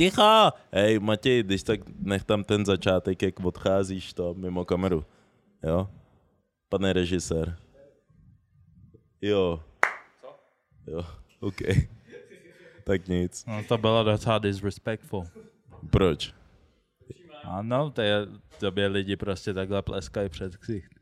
Ticho! Hej, Matěj, když tak nech tam ten začátek, jak odcházíš to mimo kameru. Jo? Pane režisér. Jo. Co? Jo, OK. Tak nic. No to bylo docela disrespectful. Proč? Ano, to je, tobě lidi prostě takhle pleskají před ksicht.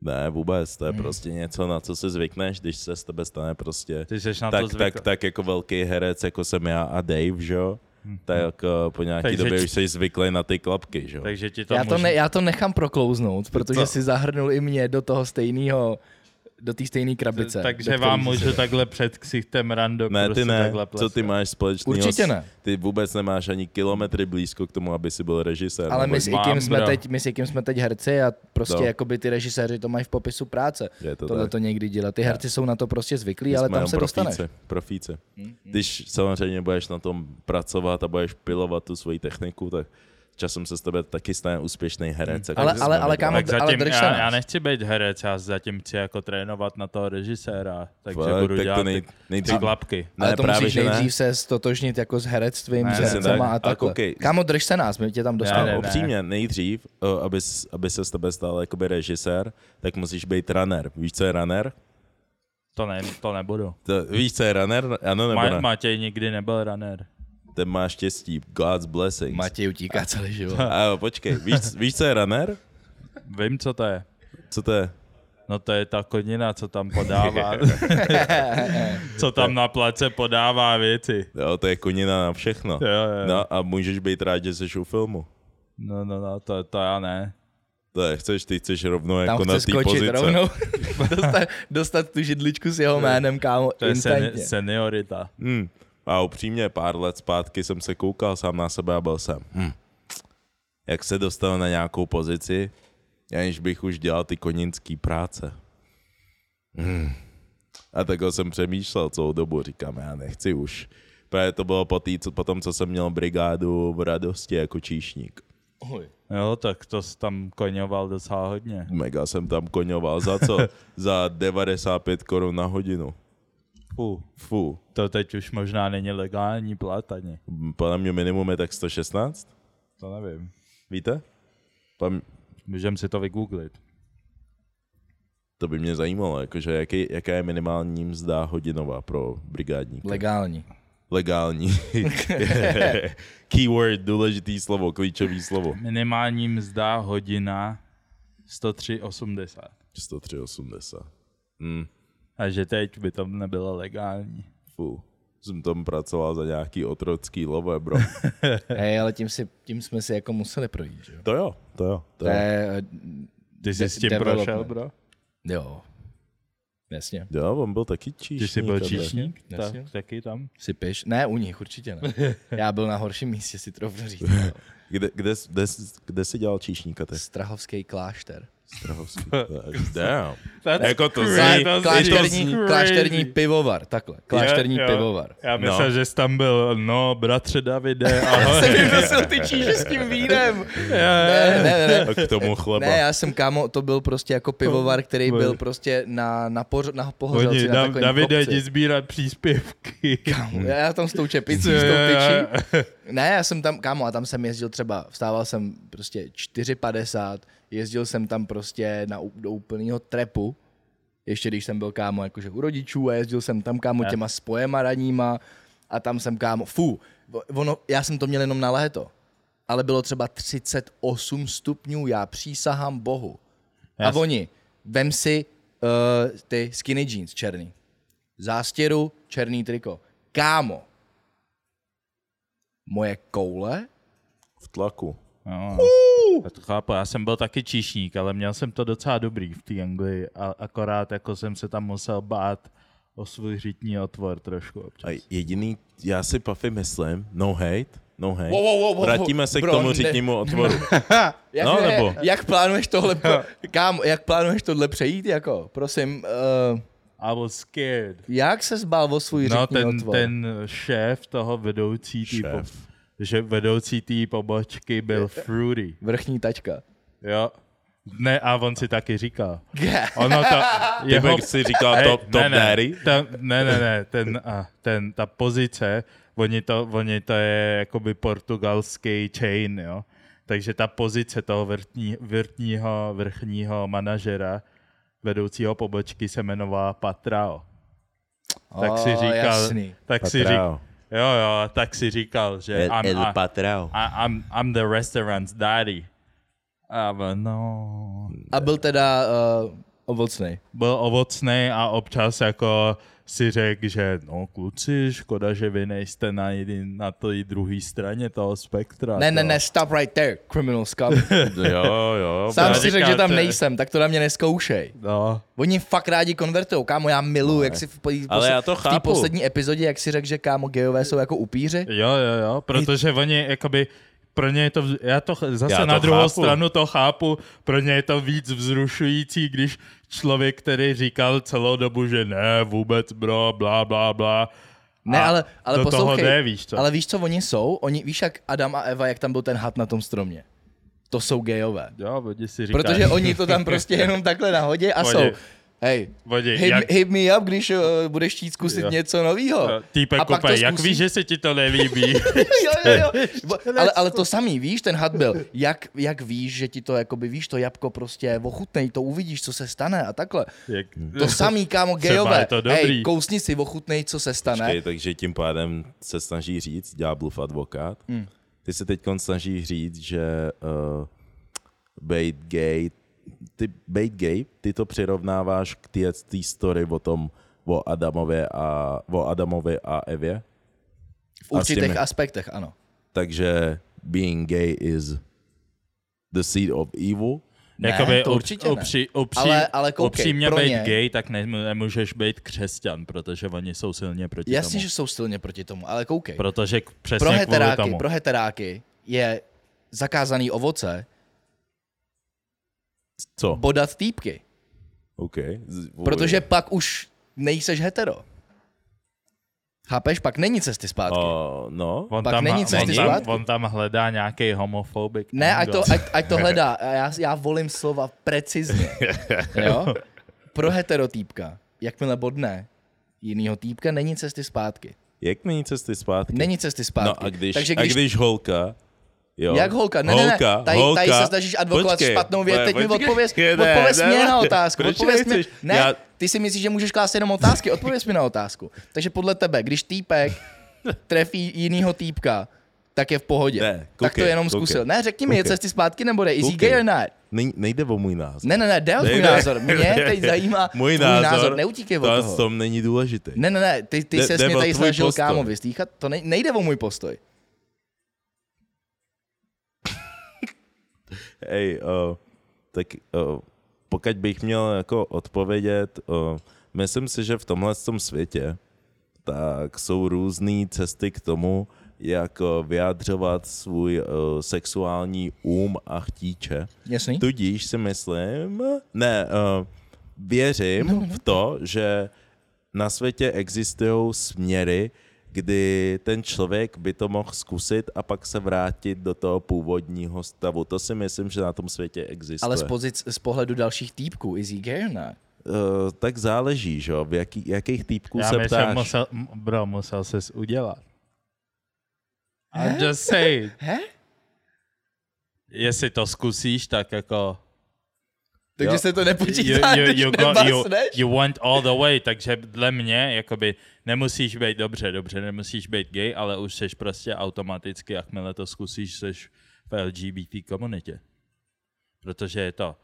Ne, vůbec, to je Hmm. prostě něco, na co si zvykneš, když se z tebe stane prostě Ty jsi na tak, to tak, tak jako velký herec, jako jsem já a Dave, že jo? Tak uh, po nějaký Takže době už jsi zvyklý na ty klapky, že jo? Takže ti to, Já to, může... ne, já to nechám proklouznout, protože Co? si zahrnul i mě do toho stejného, do té stejné krabice. Takže vám můžu takhle před ksichtem random Ne, prostě ty ne. takhle Co ty máš společného? Určitě s- ne. Ty vůbec nemáš ani kilometry blízko k tomu, aby si byl režisér. Ale my s, Mám, Ikim jsme bro. teď, my s Ikim jsme teď herci a prostě No. jakoby ty režiséři to mají v popisu práce. Je to Tohle tak. to někdy dělat. Ty herci jsou na to prostě zvyklí, My ale tam se dostaneš. profíci, Profíci. Když samozřejmě budeš na tom pracovat a budeš pilovat tu svoji techniku, tak časem se z tebe taky stane úspěšný herec. jako Ale- ale- ale kámo, Tak ale zatím, drž se já, já nechci být herec, já zatím chci jako trénovat na toho režiséra, takže Fakt, budu tak to dělat nej, ty, ty nejdřív, klapky. Ale Ne, to právě, musíš že ne. nejdřív se stotožnit jako s herectvím, Ne, s hercema tak. a takhle. koukej. Kámo, drž se nás, my tě tam Ne, dostaneme. ne, Upřímně, nejdřív, o, aby, s- aby se z tebe stal jakoby režisér, tak musíš být runner. Víš, co je runner? To, ne, to nebudu. To, víš, co je runner? Ano nebo Ma, ne? Matěj nikdy nebyl runner. Ten má štěstí. God's blessings. Matěj utíká celý život. A jo, počkej, víš, víš, co je runner? Vím, co to je. Co to je? No to je ta konina, co tam podává. co tam na place podává věci. Jo, to je konina na všechno. Jo, jo. No a můžeš být rád, že jsi u filmu. No, no, no, to, to já ne. To je, chceš, ty chceš rovnou Tam jako na té skočit pozice. rovnou, dostat, dostat tu židličku s jeho jménem, kámo, To je seni- instantně. seniorita. Hmm. A upřímně, pár let zpátky jsem se koukal sám na sebe a byl jsem, hm. jak se dostal na nějakou pozici, aniž bych už dělal ty koninský práce. Hmm. A takhle jsem přemýšlel celou dobu, říkám, já nechci už. Právě to bylo po, tý, co, po tom, co jsem měl brigádu v radosti jako číšník. Oj. Jo, tak to jsi tam koňoval docela hodně. Mega jsem tam koňoval. Za co? Za 95 korun na hodinu. Fuh. Fu. To teď už možná není legální plat ani. Podle mě minimum je tak 116. To nevím. Víte? Pam, Můžeme si to vygooglit. to by mě zajímalo, jakože jaký, jaká je minimální mzda hodinová pro brigádníka. Legální. Legální. Keyword, důležitý slovo, klíčový slovo. Minimální mzda hodina 103,80. 103,80. Hmm, A že teď by to nebylo legální. fu. Jsem tam pracoval za nějaký otrocký love, bro. Hej, ale tím, si, tím jsme si jako museli projít, že jo? To jo, to jo. To To jo. je, eh, Ty jsi De- s tím prošel, bro? jo. Jasně. Jo, on byl taky číšník. Ty jsi byl číšník? Ta, Jasně. taky tam? Sypiš? Ne, u nich určitě ne. Já byl na horším místě, si trofnu říct. Kde, kde, kde, kde jsi dělal číšníka ty? Strahovský klášter. Strahovský. Damn. That's Jako to zní- Klášterní, klášterní pivovar, takhle. Klášterní Jo, jo. pivovar. Já myslel, No. že jsi tam byl, no, bratře Davide, ahoj. Jsem vymyslel ty číže s tím vínem. Ne, ne, ne. A k tomu chleba. Ne, já jsem kámo, to byl prostě jako pivovar, který byl prostě na, na, poř, na pohořelci, Oni, na takovém Davide, jdi sbírat příspěvky. Já tam s tou čepicí, s tou tyčí. Ne, já jsem tam, kámo, a tam jsem jezdil třeba, vstával jsem prostě 4,50, jezdil jsem tam prostě na, do úplného trepu, ještě když jsem byl kámo jakože u rodičů a jezdil jsem tam kámo Ne. těma spojema radníma a tam jsem kámo, fu, ono, já jsem to měl jenom na léto, ale bylo třeba 38 stupňů, já přísahám bohu. A Jas- oni, vem si uh, ty skinny jeans černý, zástěru, černý triko. Kámo, moje koule? V tlaku. No, já to chápu, já jsem byl taky číšník, ale měl jsem to docela dobrý v té Anglii, a akorát jako jsem se tam musel bát o svůj řitní otvor trošku občas. A jediný, já si Puffy myslím, no hate, no hate. Wow, wow, wow, wow, Vrátíme se bro, k tomu ne- řitnímu otvoru. Jak, No, ne, nebo? jak plánuješ tohle, kámo, jak plánuješ tohle přejít, jako, prosím, uh, I was scared. jak se zbál o svůj No, řitní ten, otvor? ten šéf toho vedoucí Šéf. Že vedoucí té pobočky byl Fruity. Vrchní tačka. Jo. Ne, a on si taky říká. Ono to, Ty bych si říkal top, top ne, ne, daddy? ten, ne, ne, ne, ten, a, ten, ta pozice oni to, oni to je jakoby portugalský chain, jo. Takže ta pozice toho vrtní, vrtního, vrchního manažera, vedoucího pobočky se jmenovala Patrao. Tak si říkal, jasný. tak si říkal, Patrao. Jo, jo, tak si říkal, že El, I'm, el I, patrao. I, I'm, I'm the restaurant's daddy. A no, A byl teda uh, ovocný. byl ovocný a občas jako si řekl, že no kluci, škoda, že vy nejste na, jedin, na té druhé straně toho spektra. Ne, ne, to. ne, stop right there, criminal scum. Jo, jo. Sám Já si řekl, že tam nejsem, tak to na mě neskoušej. No, Oni fakt rádi konvertují, kámo, já miluju, jak si v, po- Ale já to v té poslední epizodě, jak si řekl, že kámo, gejové jsou jako upíři. jo, jo, jo, protože oni jakoby pro ně je to, já to zase Já to na druhou chápu. stranu to chápu, pro ně je to víc vzrušující, když člověk, který říkal celou dobu, že ne, vůbec bro, bla, bla, bla. Ne, ale, ale do poslouchej, toho jde, víš co? ale víš, co oni jsou? Oni, víš, jak Adam a Eva, jak tam byl ten had na tom stromě? To jsou gejové. Jo, oni si říkají. Protože oni to tam prostě jenom takhle nahodí a Oni- jsou. Hej, Oni, hit, jak, me, hit me up, když uh, budeš chtít zkusit Jo. něco nového. Týpek a pak to kupej, jak zkusí- víš, že se ti to nelíbí? jo, jo, jo. Bo- Ale, ale to samý, víš, ten had byl. Jak, jak víš, že ti to, jakoby, víš, to jabko prostě ochutnej, to uvidíš, co se stane a takhle. jak... To samý, kámo, gejové. je to dobrý. Hej, kousni si, ochutnej, co se stane. Počkej, takže tím pádem se snaží říct, ďáblův advokát, Hmm. ty se teď snaží říct, že uh, bait gay, ty bait gay, ty to přirovnáváš k té story o tom, o Adamově a, o Adamovi a Evě, V určitých těmi- aspektech, ano. takže being gay is the seed of evil. Ne, Jakoby to určitě ne. upří, upří, Ale- ale koukej, upřímně pro být ně- gay, tak ne, nemůžeš být křesťan, protože oni jsou silně proti Jasně, tomu. že jsou silně proti tomu, ale koukej. Protože k- přesně pro kvůli heteráky, tomu. pro heteráky je zakázaný ovoce Co? bodat týpky. OK. Z- Protože pak už nejseš hetero. Chápeš? Pak není cesty zpátky. Uh, no, On Pak tam, není on, cesty tam, zpátky. on tam hledá nějaký homofobik. Ne, ať to, ať, ať to hledá. A Já, já volím slova precizně. Jo? Pro heterotýpka, jakmile bodne jinýho týpka, není cesty zpátky. jak není cesty zpátky? Není cesty zpátky. No a když, Takže a když holka, jo. Jak holka? Ne, ne, ne. holka, Tady, holka, tady se snažíš advokovat počkej, špatnou věc. Teď mi počkej, odpověz, ne, odpověz ne, mě ne, na otázku. proč Odpověz mě. Ne, Já- ty si myslíš, že můžeš klást jenom otázky. Odpověz mi na otázku. Takže podle tebe, když týpek trefí jinýho týpka, tak je v pohodě. Ne, tak to koukej, jenom koukej. zkusil. Ne, řekni mi, je Koukej. cesty zpátky nebo ne? Is he Koukej. gay or not? Nej, nejde o můj názor. Ne, ne, ne, jde o Nejde. názor. Mě teď zajímá můj názor, názor. Neutíkej od to toho. v tom není důležitý. Ne, ne, ne, ty, ty se mě tady snažil kámo vystýchat, to nej, nejde o můj postoj. Hej, uh, tak uh, pokud bych měl jako odpovědět, uh, myslím si, že v tomhle tom světě tak jsou různé cesty k tomu, jak vyjadřovat svůj uh, sexuální um a chtíče. Jasný? Tudíž si myslím, ne, uh, věřím v to, že na světě existují směry, kdy ten člověk by to mohl zkusit a pak se vrátit do toho původního stavu. To si myslím, že na tom světě existuje. Ale z, pozic, z pohledu dalších týpků, is he gay or not? Uh, tak záleží, že jo, v jaký, jakých týpků Já se myslím, ptáš. musel, m- bro, musel ses udělat. I'm just saying, He? jestli to zkusíš, tak jako... Takže Jo. se to You, nepočítá, you, když you, got, you, you went all the way, takže dle mě, jakoby, nemusíš být dobře, dobře, nemusíš být gay, ale už seš prostě automaticky, jakmile to zkusíš, seš v LGBT komunitě. Protože je to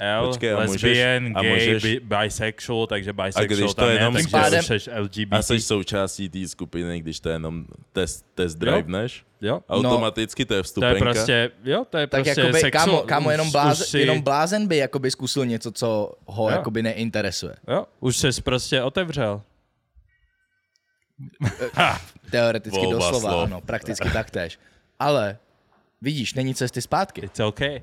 L, Počkej, a lesbian, můžeš- a gay, můžeš- bi, bisexual, takže bisexual když to tam je, jenom pádem- už seš LGBT. A jsi součástí té skupiny, když to jenom test, test driveneš? jo? Automaticky to je To je vstupenka. prostě, jo, to je Tak prostě jakoby, sexual, kámo, kámo jenom, blázen, si- jenom blázen by jakoby zkusil něco, co ho Jo. jakoby neinteresuje. Jo, už ses prostě otevřel. Teoreticky Volba doslova, slov. ano, prakticky taktéž. Ale vidíš, není cesty zpátky. It's okay.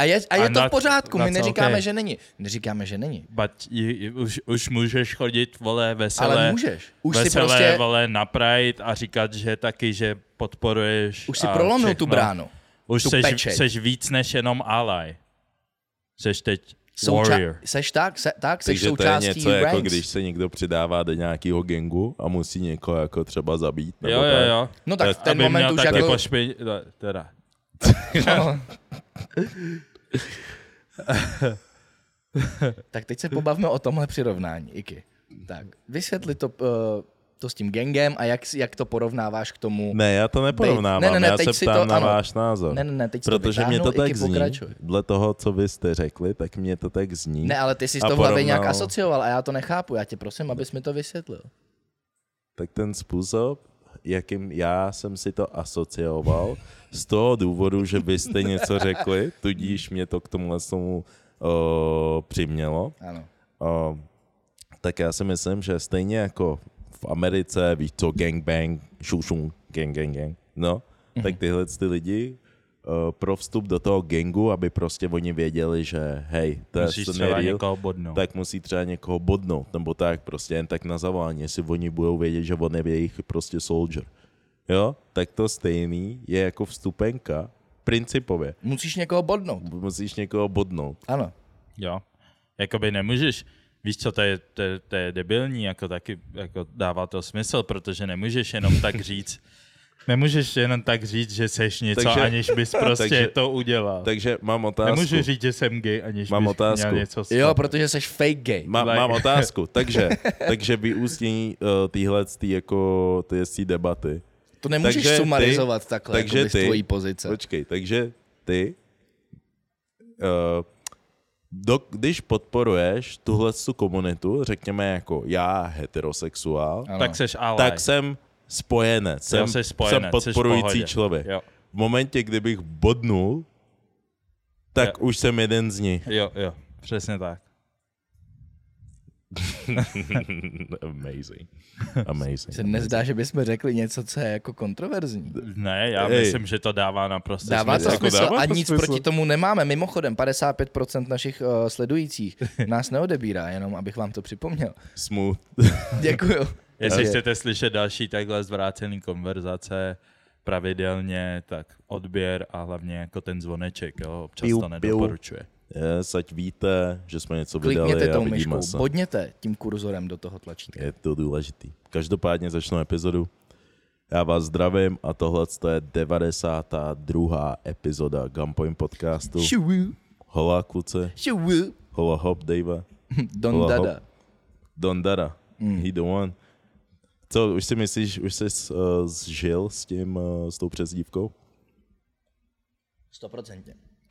A je, a je to v not- pořádku, my neříkáme, okay. že není. Neříkáme, že není. But you, you, už, už můžeš chodit, vole, veselé, Ale můžeš. Už si veselé, prostě, vole, na Pride a říkat, že taky, že podporuješ už si prolomil všechno. tu bránu. Už tu seš, pečeť. seš víc než jenom ally. Seš teď Warrior. Seš tak, se, tak, seš Takže to je součástí něco jako ranks. když se někdo přidává do nějakého gengu a musí někoho jako třeba zabít. Nebo Jo, jo, tak. jo. No tak v ten Aby moment měl už jako... pošpi... Teda. No. tak teď se pobavme o tomhle přirovnání, Iky. Tak, vysvětli to, uh, to s tím gangem a jak, jak to porovnáváš k tomu... Ne, já to neporovnávám, Ne, ne, ne, já teď se ptám to- na ano. váš názor. Ne, ne, ne, teď Protože to mě to tak zní, dle toho, co vy jste řekli, tak mě to tak zní. Ne, ale ty jsi to v hlavě nějak asocioval a já to nechápu. Já tě prosím, abys mi to vysvětlil. tak ten způsob, jakým já jsem si to asocioval, z toho důvodu, že vy jste něco řekli, tudíž mě to k tomuhle tomu uh, přimělo, Ano. uh, tak já si myslím, že stejně jako v Americe, víš co, gangbang, šušung, gang, gang, gang, no, tak tyhle ty lidi pro vstup do toho gangu, aby prostě oni věděli, že hej, to je Musíš to třeba real, někoho bodnout. tak musí třeba někoho bodnout, nebo tak prostě jen tak na zavolání, jestli oni budou vědět, že on je jejich prostě soldier. Jo, tak to stejný je jako vstupenka, principově. Musíš někoho bodnout. Musíš někoho bodnout. Ano. Jo. Jakoby nemůžeš, víš co, to je, to, je, to je debilní, jako taky jako dává to smysl, protože nemůžeš jenom tak říct, nemůžeš jenom tak říct, že seš něco, Takže- aniž bys prostě takže- to udělal. Takže mám otázku. Nemůžu říct, že jsem gay, aniž Mám bys otázku. měl něco s Jo, protože jsi fake gay. Má, Like- mám otázku. Takže, takže vyústění uh, týhle tý jako ty tý debaty. To nemůžeš Takže ty- sumarizovat takhle, takže jakoby z ty- tvojí pozice. Počkej, takže ty, uh, do, když podporuješ tuhle tu komunitu, řekněme jako já heterosexuál, Ano. tak seš ally. tak jsem spojenec, jsem, jsi spojenec, jsem jsi v podporující pohodě. člověk. Jo, V momentě, kdybych bodnul, tak Jo. už jsem jeden z nich. jo, jo, přesně tak. Amazing. Amazing. Se nezdá, že bychom řekli něco, co je jako kontroverzní. Ne, já Ej. myslím, že to dává naprosto Dává to smysl. Jako smysl dává a to nic smysl. proti tomu nemáme. Mimochodem, 55% našich uh, sledujících nás neodebírá, jenom abych vám to připomněl. Smooth. Děkuju. Jestli Je. chcete slyšet další takhle zvrácený konverzace pravidelně, tak odběr a hlavně jako ten zvoneček, jo, občas Piu, to piu. nedoporučuje. Yes, ať víte, že jsme něco vydali Klikněte a tou vidíme myškou, se. bodněte tím kurzorem do toho tlačítka. Je to důležitý. Každopádně začnu epizodu. Já vás zdravím a tohle je 92. epizoda Gunpoint podcastu. Hola šuvu. hola hop Dave, Don Hola, Dada. Don Dada, Mm. he the one. Co, už si myslíš, už jsi uh, zžil s tím, uh, s tou přezdívkou? 100%.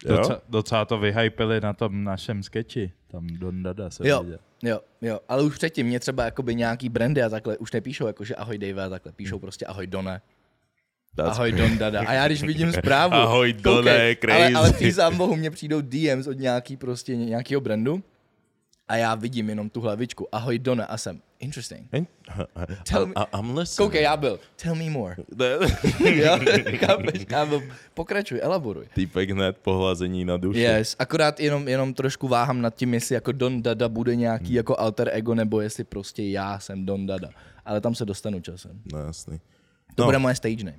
Jo? Docela, docela to vyhypili na tom našem sketchi. Tam Don Dada se Jo, viděl. jo, jo, ale už předtím mě třeba jakoby nějaký brandy a takhle už nepíšou jako, že ahoj Dave a takhle, píšou prostě ahoj Done, That's ahoj Don Dada. A já když vidím zprávu, Ahoj, Done, ale, ale crazy. ty sám bohu mě přijdou DMs od nějaký prostě nějakého brandu a já vidím jenom tu hlavičku, ahoj Done a jsem, interesting. Tell me- I, I'm listening. Koukej, já byl, tell me more. jo, chápeš, já byl, pokračuj, elaboruj. Týpek hned pohlazení na duši. Yes, akorát jenom, jenom trošku váhám nad tím, jestli jako Don Dada bude nějaký jako alter ego, nebo jestli prostě já jsem Don Dada. Ale tam se dostanu časem. No, jasný. To No. bude moje stage name.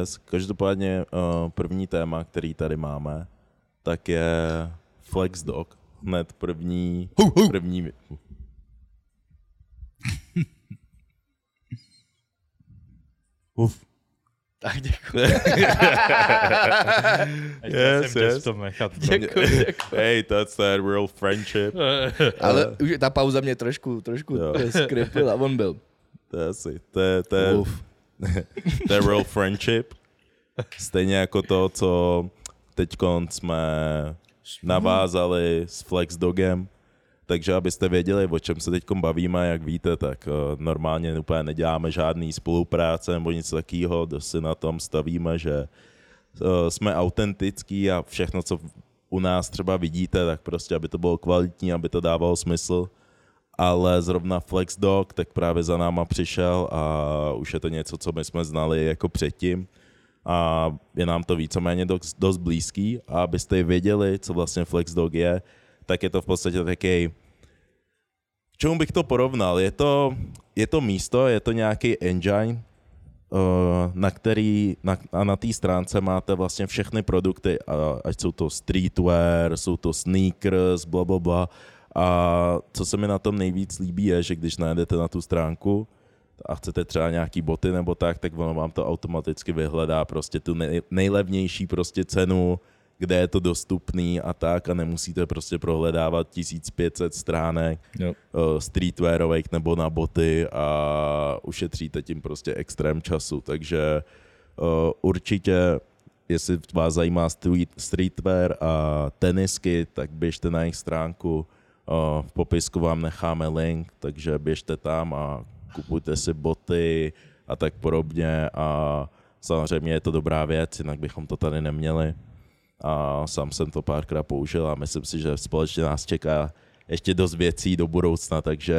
Yes. Každopádně uh, první téma, který tady máme, tak je Flex Dog. Hned první, Hu, hu. první Uf. Tak děkuji. Yes, yes, jsem yes. to nechat. děkuji, děkuji. Hey, that's that real friendship. Ale už ta pauza mě trošku, trošku Jo. skripila. On byl. To je asi, to je, to je, Uf. to je real friendship. Stejně jako to, co teď jsme navázali s Flex Dogem. Takže abyste věděli, o čem se teď bavíme, jak víte, tak uh, normálně úplně neděláme žádný spolupráce nebo nic takového, dost si na tom stavíme, že uh, jsme autentický a všechno, co u nás třeba vidíte, tak prostě, aby to bylo kvalitní, aby to dávalo smysl. Ale zrovna Flex Dog, tak právě za náma přišel a už je to něco, co my jsme znali jako předtím a je nám to víceméně dost, dost blízký a abyste věděli, co vlastně Flex Dog je, tak je to v podstatě taky čemu bych to porovnal? Je to, je to místo, je to nějaký engine, eh, na který, na, a na té stránce máte vlastně všechny produkty, ať jsou to streetwear, jsou to sneakers, bla, bla, bla. A co se mi na tom nejvíc líbí je, že když najdete na tu stránku a chcete třeba nějaký boty nebo tak, tak ono vám to automaticky vyhledá prostě tu nej, nejlevnější prostě cenu, kde je to dostupný a tak a nemusíte prostě prohledávat 1500 stránek Jo. uh, streetwearových nebo na boty a ušetříte tím prostě extrém času, takže uh, určitě jestli vás zajímá street, streetwear a tenisky, tak běžte na jejich stránku, uh, v popisku vám necháme link, takže běžte tam a kupujte si boty a tak podobně a samozřejmě je to dobrá věc, jinak bychom to tady neměli a sám jsem to párkrát použil a myslím si, že společně nás čeká ještě dost věcí do budoucna, takže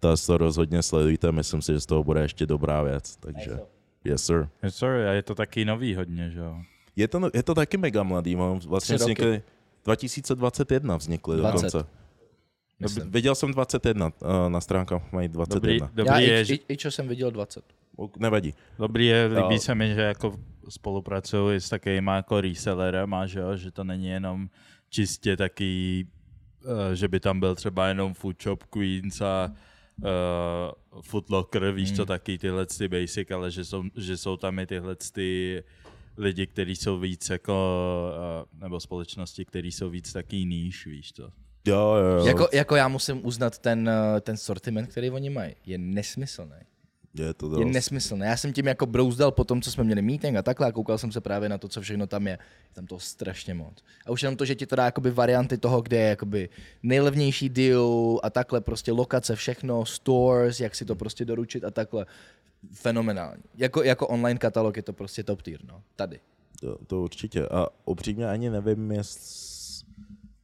to, to rozhodně sledujte, myslím si, že z toho bude ještě dobrá věc, takže yes sir. Yes, sorry, a je to taky nový hodně, že jo? Je to, je to taky mega mladý, mám vlastně vznikly, 2021 vznikly 20. dokonce. Myslím. Viděl jsem 21, eh, na stránkách mají Dobrý, 21. dobrý, Já je, i, i, i, čo jsem viděl 20. Ok, Nevadí. Dobrý je, líbí se mi, že jako spolupracuju s takovýma jako resellerem a že, jo, že to není jenom čistě taky, eh, že by tam byl třeba jenom Food Shop Queens a uh, Foot Locker, víš Hmm. co, taky tyhle ty basic, ale že jsou, že jsou tam i tyhle ty lidi, kteří jsou víc jako, uh, nebo společnosti, které jsou víc taky níž, víš co. Jo, jo, jo. Jako, jako já musím uznat ten, eh, ten sortiment, který oni mají. Je nesmyslný. je to Je dost. nesmyslný. Já jsem tím jako brouzdal po tom, co jsme měli meeting a takhle a koukal jsem se právě na to, co všechno tam je. Je tam toho strašně moc. A už jenom to, že ti to dá jakoby varianty toho, kde je jakoby nejlevnější deal a takhle prostě lokace, všechno, stores, jak si to prostě doručit a takhle. Fenomenální. Jako, jako online katalog je to prostě top tier, no. Tady. To, to určitě. A upřímně ani nevím, jestli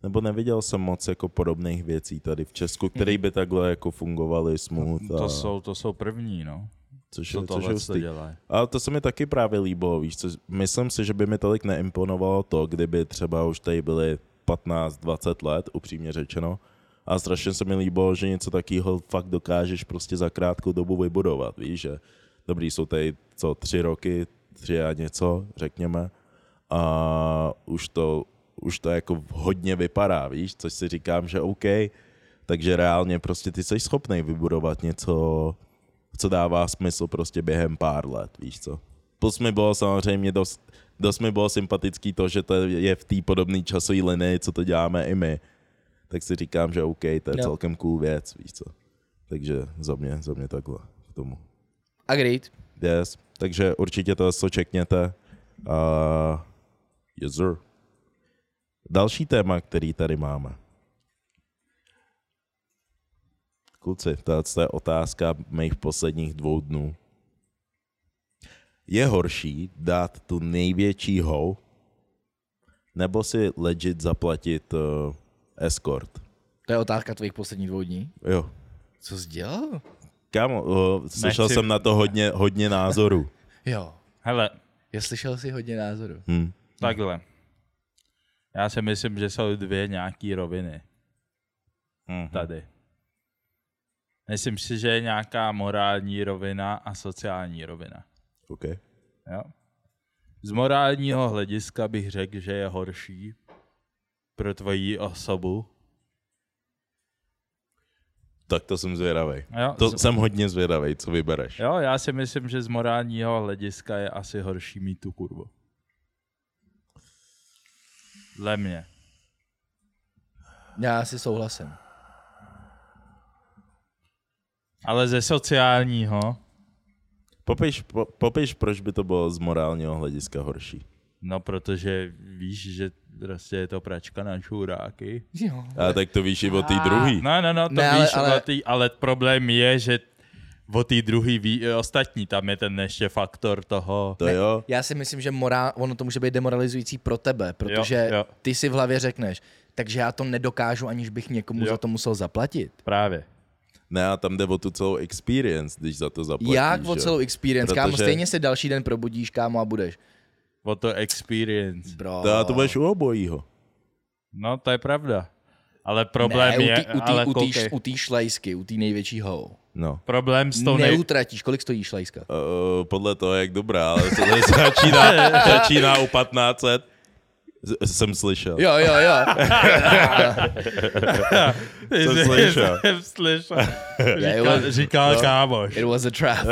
nebo neviděl jsem moc jako podobných věcí tady v Česku, které by takhle jako fungovaly smooth. A, To jsou, to jsou první, no. což, Co je, což dělají. Ale to se mi taky právě líbilo, víš co, myslím si, že by mi tolik neimponovalo to, kdyby třeba už tady byly 15-20 let, upřímně řečeno. A strašně se mi líbilo, že něco takového fakt dokážeš prostě za krátkou dobu vybudovat, víš, že dobrý, jsou tady co, tři roky, tři a něco, řekněme, a už to, už to jako hodně vypadá, víš, což si říkám, že OK, takže reálně prostě ty jsi schopný vybudovat něco, co dává smysl prostě během pár let, víš co. Plus mi bylo samozřejmě dost, dost mi bylo sympatický to, že to je v té podobné časové linii, co to děláme i my. Tak si říkám, že OK, to je Jo. celkem cool věc, víš co. Takže za mě, za mě takhle k tomu. Agreed. Yes. Takže určitě to co čekněte. Uh, yes, sir. Další téma, který tady máme. Kluci, to je otázka mých posledních dvou dnů. Je horší dát tu největší hou, nebo si legit zaplatit uh, escort? To je otázka tvých posledních dvou dní. Jo. Co jsi dělal? Kámo, uh, slyšel Nechci- jsem na to hodně, hodně názorů. Jo. Hele, Já slyšel si hodně názorů. Hm. takhle. Já si myslím, že jsou dvě nějaký roviny Mhm. tady. Myslím si, že je nějaká morální rovina a sociální rovina. OK. Jo? Z morálního hlediska bych řekl, že je horší pro tvoji osobu. Tak to jsem zvědavý. Jo? To z, jsem hodně zvědavý, co vybereš. jo, já si myslím, že z morálního hlediska je asi horší mít tu kurvu. Dle mě. Já si souhlasím. Ale ze sociálního, Popiš, po, popiš, proč by to bylo z morálního hlediska horší. no protože víš, že prostě je to pračka na čuráky. Jo. A tak to víš i o té druhý. No, no, no, to Ne, ale- víš, ale, ale- ale... ale problém je, že o té druhý ví i ostatní, tam je ten ještě faktor toho... To jo. Já si myslím, že morál, ono to může být demoralizující pro tebe, protože Jo, jo. ty si v hlavě řekneš, takže já to nedokážu, aniž bych někomu Jo. za to musel zaplatit. Právě. Ne, a tam jde o tu celou experience, když za to zaplatíš. Jak o celou experience, Protože- kámo, stejně se další den probudíš, kámo, a budeš. O to experience. Bro. To, a to budeš u obojího. No, to je pravda. Ale problém ne, je, u tý- ale u tý- u té šlejsky, u té největší hou. No. problém s tou nej... Neutratíš, kolik stojí šlejska? Uh, podle toho, jak dobrá, ale to tady začíná, začíná u 1500. Z- Jsem slyšel. Jo, jo, jo. jsem slyšel. jsem slyšel. Říkal, was- říkal No. kámoš. It was a trap.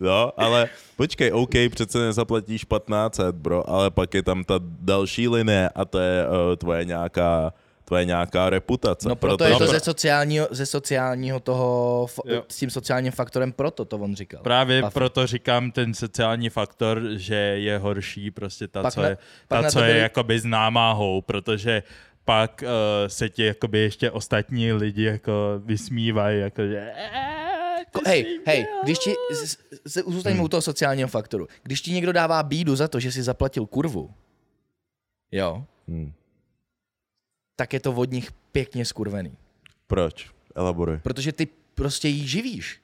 No, ale počkej, OK, přece nezaplatíš 1500, bro, ale pak je tam ta další linie a to je uh, tvoje nějaká tvoje nějaká reputace. No proto je to ze sociálního, ze sociálního toho, Jo. f- s tím sociálním faktorem, proto to on říkal. Právě Buffett. proto říkám ten sociální faktor, že je horší prostě ta, Pak co na- je, ta, na co to je byli- jakoby známá hou, protože pak uh, se ti jakoby ještě ostatní lidi jako vysmívají, jako že "Eh, Ko- Hej, hej, dělal." když ti, z- z- zůstaňme u toho sociálního faktoru. Když ti někdo dává bídu za to, že si zaplatil kurvu, jo, Hmm. Tak je to od nich pěkně skurvený. Proč? Elaboruj. Protože ty prostě jí živíš.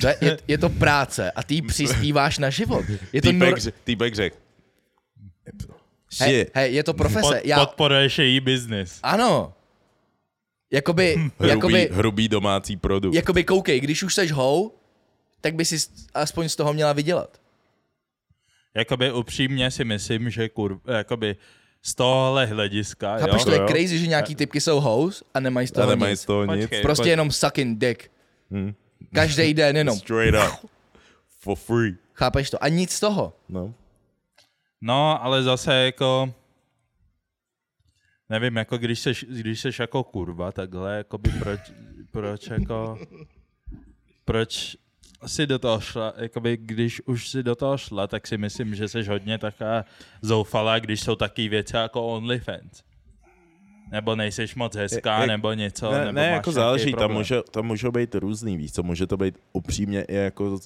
To je, je, je to práce a ty jí přispíváš na život. Je to Týpek, nor... řek- týpek řekl. hej, hej, je to profese. Pod, Já, Podporuješ její biznis. ano. Jakoby, Hrubý, jakoby, hrubý domácí produkt. jakoby koukej, když už seš hou, tak by si aspoň z toho měla vydělat. Jakoby upřímně si myslím, že kur, jakoby z tohohle hlediska, Chápeš, to jo, je jo. crazy, že nějaký typky jsou hoes a nemají z A toho nemají nic. z toho nic. Počkej. Prostě Pojď. jenom sucking dick. Hm. Každý den jenom. Straight up. For free. Chápeš to? A nic z toho. No. No, ale zase jako... Nevím, jako když seš, když seš jako kurva, takhle, jakoby proč, proč jako... Proč si do toho šla, jakoby když už si do toho šla, tak si myslím, že jsi hodně taká zoufalá, když jsou taky věci jako OnlyFans. Nebo nejseš moc hezká, Jak- nebo něco, Ne, nebo ne jako záleží, tam, může, tam můžou být různý, víc co, může to být upřímně i jako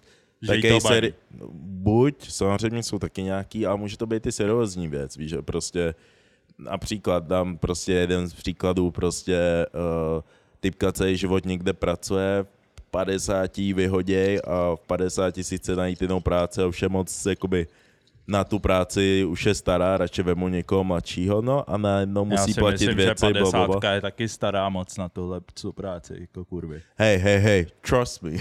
taky seri- buď, samozřejmě jsou taky nějaký, ale může to být i seriózní věc, víš, že prostě například dám prostě jeden z příkladů, prostě uh, typka celý život někde pracuje, 50 vyhoděj a v 50 si chce najít jinou práci a už je moc jakoby na tu práci už je stará, radši vemu někoho mladšího, no a najednou Já musí si platit myslím, věci, že bla, bla, 50 bla. je taky stará moc na tuhle tu práci, jako kurvy. Hej, hej, hej, trust me.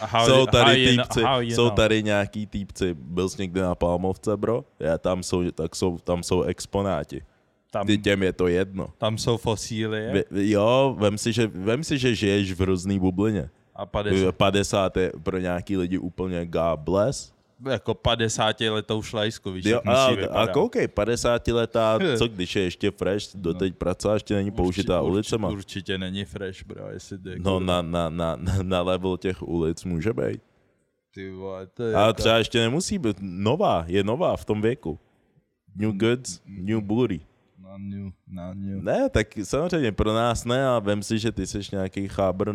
how- jsou how tady you know- týpci, how you jsou know? tady nějaký týpci. Byl jsi někde na Palmovce, bro? Já tam jsou, tak jsou, tam jsou exponáti. Tam, Ty těm je to jedno. tam jsou fosílie Vy, jo, vem si, že, vem si, že žiješ v hrozný bublině. a 50, 50 je pro nějaký lidi úplně God bless. jako 50 letou šlajsku, víš, Jo, jak musí a, a koukej, 50 letá, co když je ještě fresh, doteď pracuje, ještě není použitá Urči- ulicema. Určitě není fresh, bro, jestli jde, No na, na, na, na, na level těch ulic může být. ty vole, to je Ale jako- třeba ještě nemusí být nová, je nová v tom věku. New goods, new booty. Na new, na new. Ne, tak samozřejmě pro nás ne a vem si, že ty jsi nějaký chábr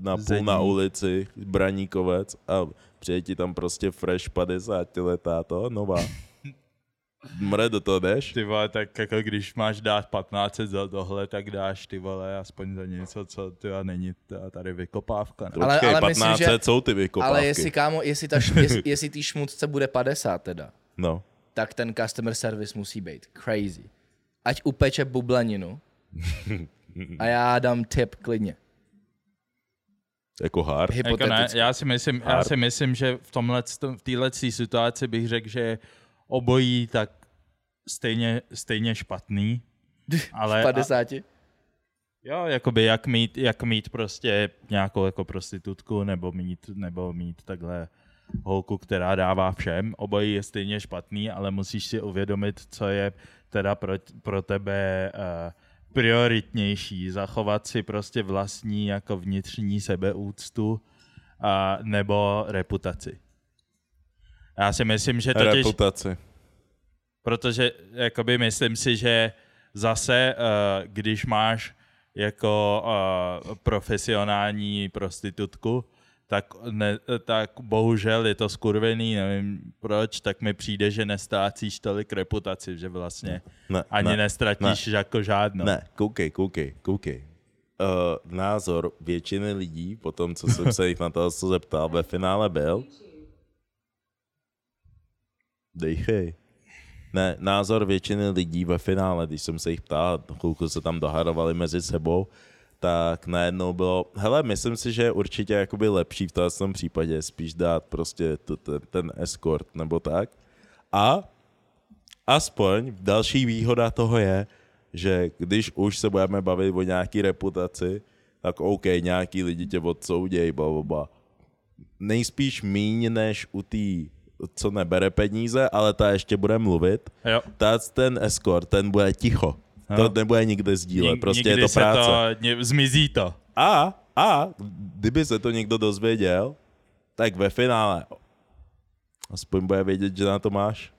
na půl na ulici, braníkovec a přijde ti tam prostě fresh 50 letá to, nová. Mre, do toho jdeš? Ty vole, tak jako když máš dát 15 za tohle, tak dáš ty vole aspoň za něco, co ty vole, není tady vykopávka. Ne? Ale- Počkej, ale myslím, 15 že- jsou ty vykopávky. Ale jestli, kámo, jestli, ta, š- jestli, jestli tý šmutce bude 50 teda, No. tak ten customer service musí být crazy. Ať upeče bublaninu a já dám tip klidně. Jako hard. Jako ne, Hypoteticky. já si myslím, já Hard. si myslím, že v tomhle, v téhle situaci bych řekl, že obojí tak stejně, stejně špatný. Ale, v 50. Jo, jakoby jak mít, jak mít prostě nějakou jako prostitutku, nebo mít, nebo mít takhle holku, která dává všem. Obojí je stejně špatný, ale musíš si uvědomit, co je teda pro, pro tebe uh, prioritnější. Zachovat si prostě vlastní jako vnitřní sebeúctu a, nebo reputaci. Já si myslím, že totiž... Reputaci. Protože jakoby myslím si, že zase, uh, když máš jako uh, profesionální prostitutku, tak, ne, tak bohužel je to skurvený, nevím proč, tak mi přijde, že nestrácíš tolik reputaci, že vlastně Ne, ani ne, nestratíš jako žádnou. Ne, koukej, koukej, koukej. Uh, názor většiny lidí, po tom, co jsem se jich na to co zeptal, ve finále byl... Dejchej. Ne, názor většiny lidí ve finále, když jsem se jich ptal, chvilku se tam dohadovali mezi sebou, tak najednou bylo, hele, myslím si, že je určitě jakoby lepší v tom případě spíš dát prostě to, ten, ten escort nebo tak. A aspoň další výhoda toho je, že když už se budeme bavit o nějaký reputaci, tak OK, nějaký lidi tě odsoudějí, bla, bla, Nejspíš míň než u té, co nebere peníze, ale ta ještě bude mluvit. Jo. Ta, ten escort, ten bude ticho. Jo. To nebude nikde sdílet, prostě nikdy je to práce. To, ně- zmizí to. A, a, kdyby se to někdo dozvěděl, tak ve finále aspoň bude vědět, že na to máš.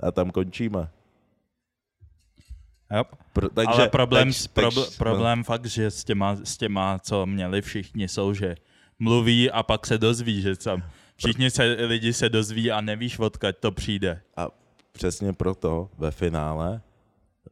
A tam končíme. Jo. Pro, takže, Ale problém, tak, probl, tak, problém fakt, že s těma, s těma, co měli všichni, jsou, že mluví a pak se dozví, že tam všichni se, lidi se dozví a nevíš, odkud to přijde. A přesně proto ve finále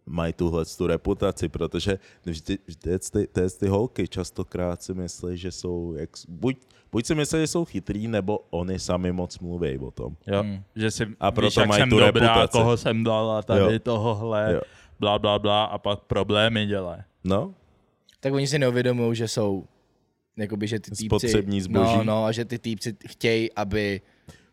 mají tuhle tu reputaci, protože vždy, vždy ty, ty, ty holky častokrát si myslí, že jsou, jak, buď, buď si myslí, že jsou chytrý, nebo oni sami moc mluví o tom. Jo? Hmm. Že si A víš, proto jak mají jsem tu dobrá, reputaci. koho jsem dal a tady Jo. tohohle, Jo. bla, bla, bla a pak problémy dělají. No, Tak oni si neuvědomují, že jsou jakoby, že ty týpci... Spotřební zboží. No, no, a že ty týpci chtějí, aby...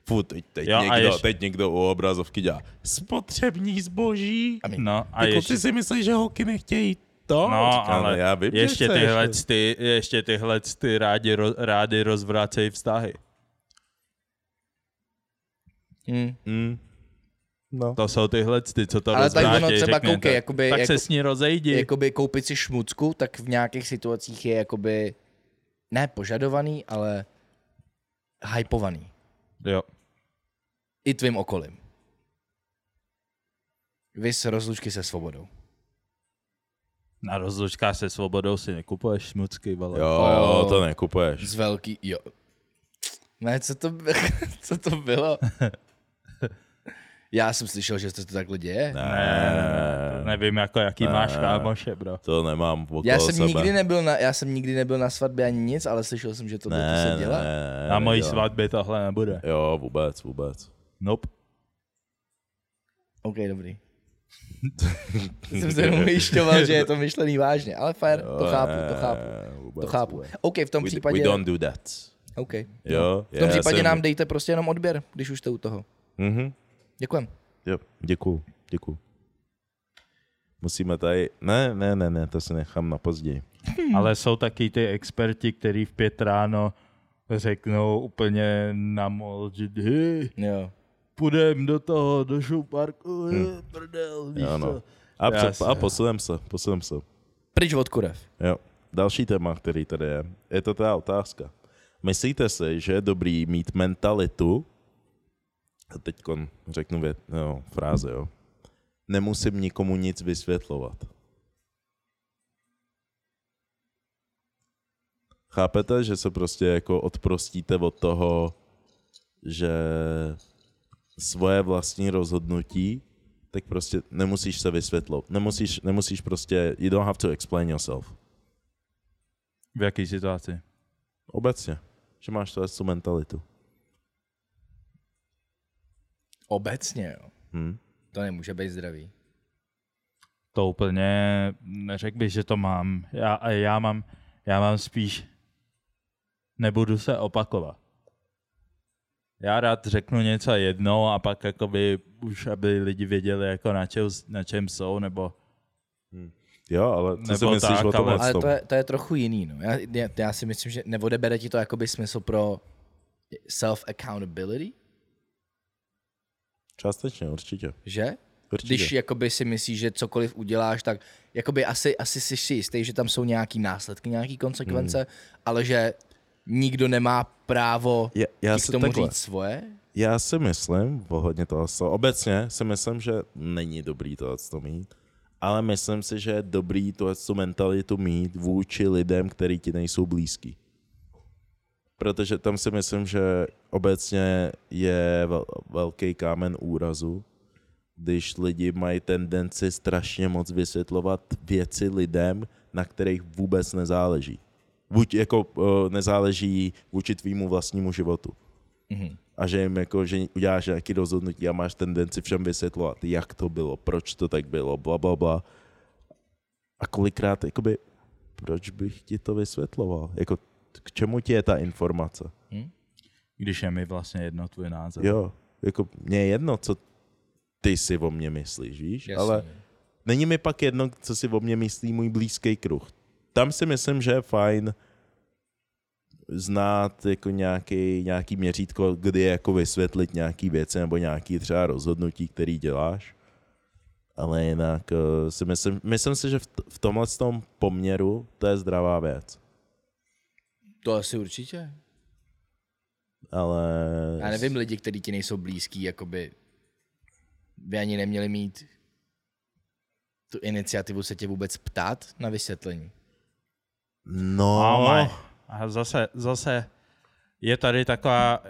Fu, teď, teď, Jo, a někdo, ještě- teď někdo u obrazovky dělá spotřební zboží. I mean, No a A ještě, si myslí, že holky nechtějí to? no, Říkám, ale já vím, ještě, tyhle, ty, ještě tyhle ty rádi, ro, rádi rozvracejí vztahy. hm. Mm. No. To jsou tyhle ty, co to Ale tak ono třeba řekne, koukej, tak- jakoby- tak se jako- s ní rozejdi. jakoby koupit si šmucku, tak v nějakých situacích je jakoby ne požadovaný, ale hypovaný. Jo. I tvým okolím. Vys rozlučky se svobodou. Na rozlučkách se svobodou si nekupuješ šmucky, vole. Jo, jo, to nekupuješ. Z velký, jo. Ne, co to, by- co to bylo? Já jsem slyšel, že to, to takhle děje. Ne, Ne, nevím, jako jaký Ne. máš kámoše, bro. to nemám okolo Já jsem, sebe. nikdy nebyl na, já jsem nikdy nebyl na svatbě ani nic, ale slyšel jsem, že to, to ne, se dělá. Ne, ne, Na mojí nedělám. svatbě tohle nebude. Jo, vůbec, vůbec. Nope. OK, dobrý. jsem se jenom ujišťoval, že je to myšlený vážně, ale fair, to chápu, to chápu. Vůbec, To chápu. Vůbec. OK, v tom We, případě, we don't do that. OK. Jo, V tom já případě jsem... nám dejte prostě jenom odběr, když už jste u toho. Mhm. Děkujem. Jo, děkuju, děkuju. Musíme tady... Ne, ne, ne, ne, to si nechám na později. Ale jsou taky ty experti, kteří v pět ráno řeknou úplně na mol, že hej, Jo. půjdem do toho, do show parku, hmm. prdel, víš Jo, no. co. A, Já pře- se- a posunem se, posunem se. Pryč od kurev. Jo. Další téma, který tady je, je to ta otázka. Myslíte si, že je dobrý mít mentalitu, teď řeknu vět, jo, fráze, jo, nemusím nikomu nic vysvětlovat. Chápete, že se prostě jako odprostíte od toho, že svoje vlastní rozhodnutí, tak prostě nemusíš se vysvětlovat. Nemusíš, nemusíš prostě, you don't have to explain yourself. V jaký situaci? Obecně. Že máš tu tu mentalitu. Obecně, jo. Hm? To nemůže být zdravý. To úplně neřekl bych, že to mám. Já, já mám, já mám spíš, nebudu se opakovat. Já rád řeknu něco jednou a pak jakoby už, aby lidi věděli, jako na, čem, na čem jsou, nebo Jo, ale co si Nebo myslíš tak, o tomhle? Ale tom? to je, to je trochu jiný, no. Já, já, já si myslím, že neodebere ti to jakoby smysl pro self-accountability, Částečně, určitě. že? určitě. Když jakoby si myslíš, že cokoliv uděláš, tak jakoby asi, asi jsi si jistý, že tam jsou nějaký následky, nějaký konsekvence, hmm. ale že nikdo nemá právo Já, já, k tomu takhle, říct svoje. já si myslím, ohledně toho, obecně si myslím, že není dobrý tohle to mít, ale myslím si, že je dobrý tu mentalitu mít vůči lidem, který ti nejsou blízký. Protože tam si myslím, že obecně je vel, velký kámen úrazu, když lidi mají tendenci strašně moc vysvětlovat věci lidem, na kterých vůbec nezáleží. Buď jako uh, nezáleží vůči tvýmu vlastnímu životu. Mhm. a že jim jako, že uděláš nějaký rozhodnutí a máš tendenci všem vysvětlovat, jak to bylo, proč to tak bylo, bla, bla, bla. A kolikrát, jakoby, proč bych ti to vysvětloval? Jako, k čemu ti je ta informace? Když je mi vlastně jedno tvůj názor. Jo, jako mně je jedno, co ty si o mně myslíš, víš? Jasně. Ale není mi pak jedno, co si o mně myslí můj blízký kruh. Tam si myslím, že je fajn znát jako nějaký, nějaký měřítko, kdy jako vysvětlit nějaký věci nebo nějaký třeba rozhodnutí, který děláš. Ale jinak uh, si myslím, myslím si, že v, v tomhle tom poměru to je zdravá věc. To asi určitě. Ale Já nevím, lidi, kteří ti nejsou blízký, jakoby by ani neměli mít tu iniciativu se tě vůbec ptát na vysvětlení. no, maj. A zase, zase je tady taková,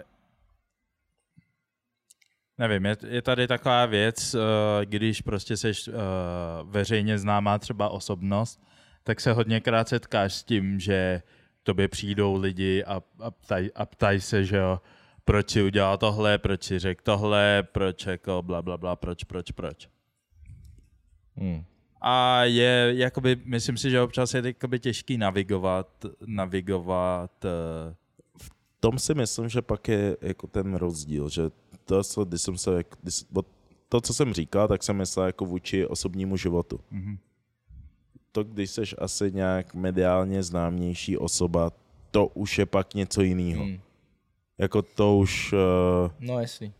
nevím, je, je tady taková věc, eh, když prostě seš eh, veřejně známá třeba osobnost, tak se hodněkrát setkáš s tím, že tobě přijdou lidi a, a, ptaj, a ptají se, že jo, proč si udělal tohle, proč si řekl tohle, proč jako bla, bla, bla, proč, proč, proč. Hmm. A je, jakoby, myslím si, že občas je jakoby těžký navigovat, navigovat eh, v tom si myslím, že pak je jako ten rozdíl, že to, co, když jsem se, když, to, co jsem říkal, tak jsem myslel jako vůči osobnímu životu. Mhm. To, když jsi asi nějak mediálně známější osoba, to už je pak něco jiného. Hmm. Jako to už, eh, No jasný.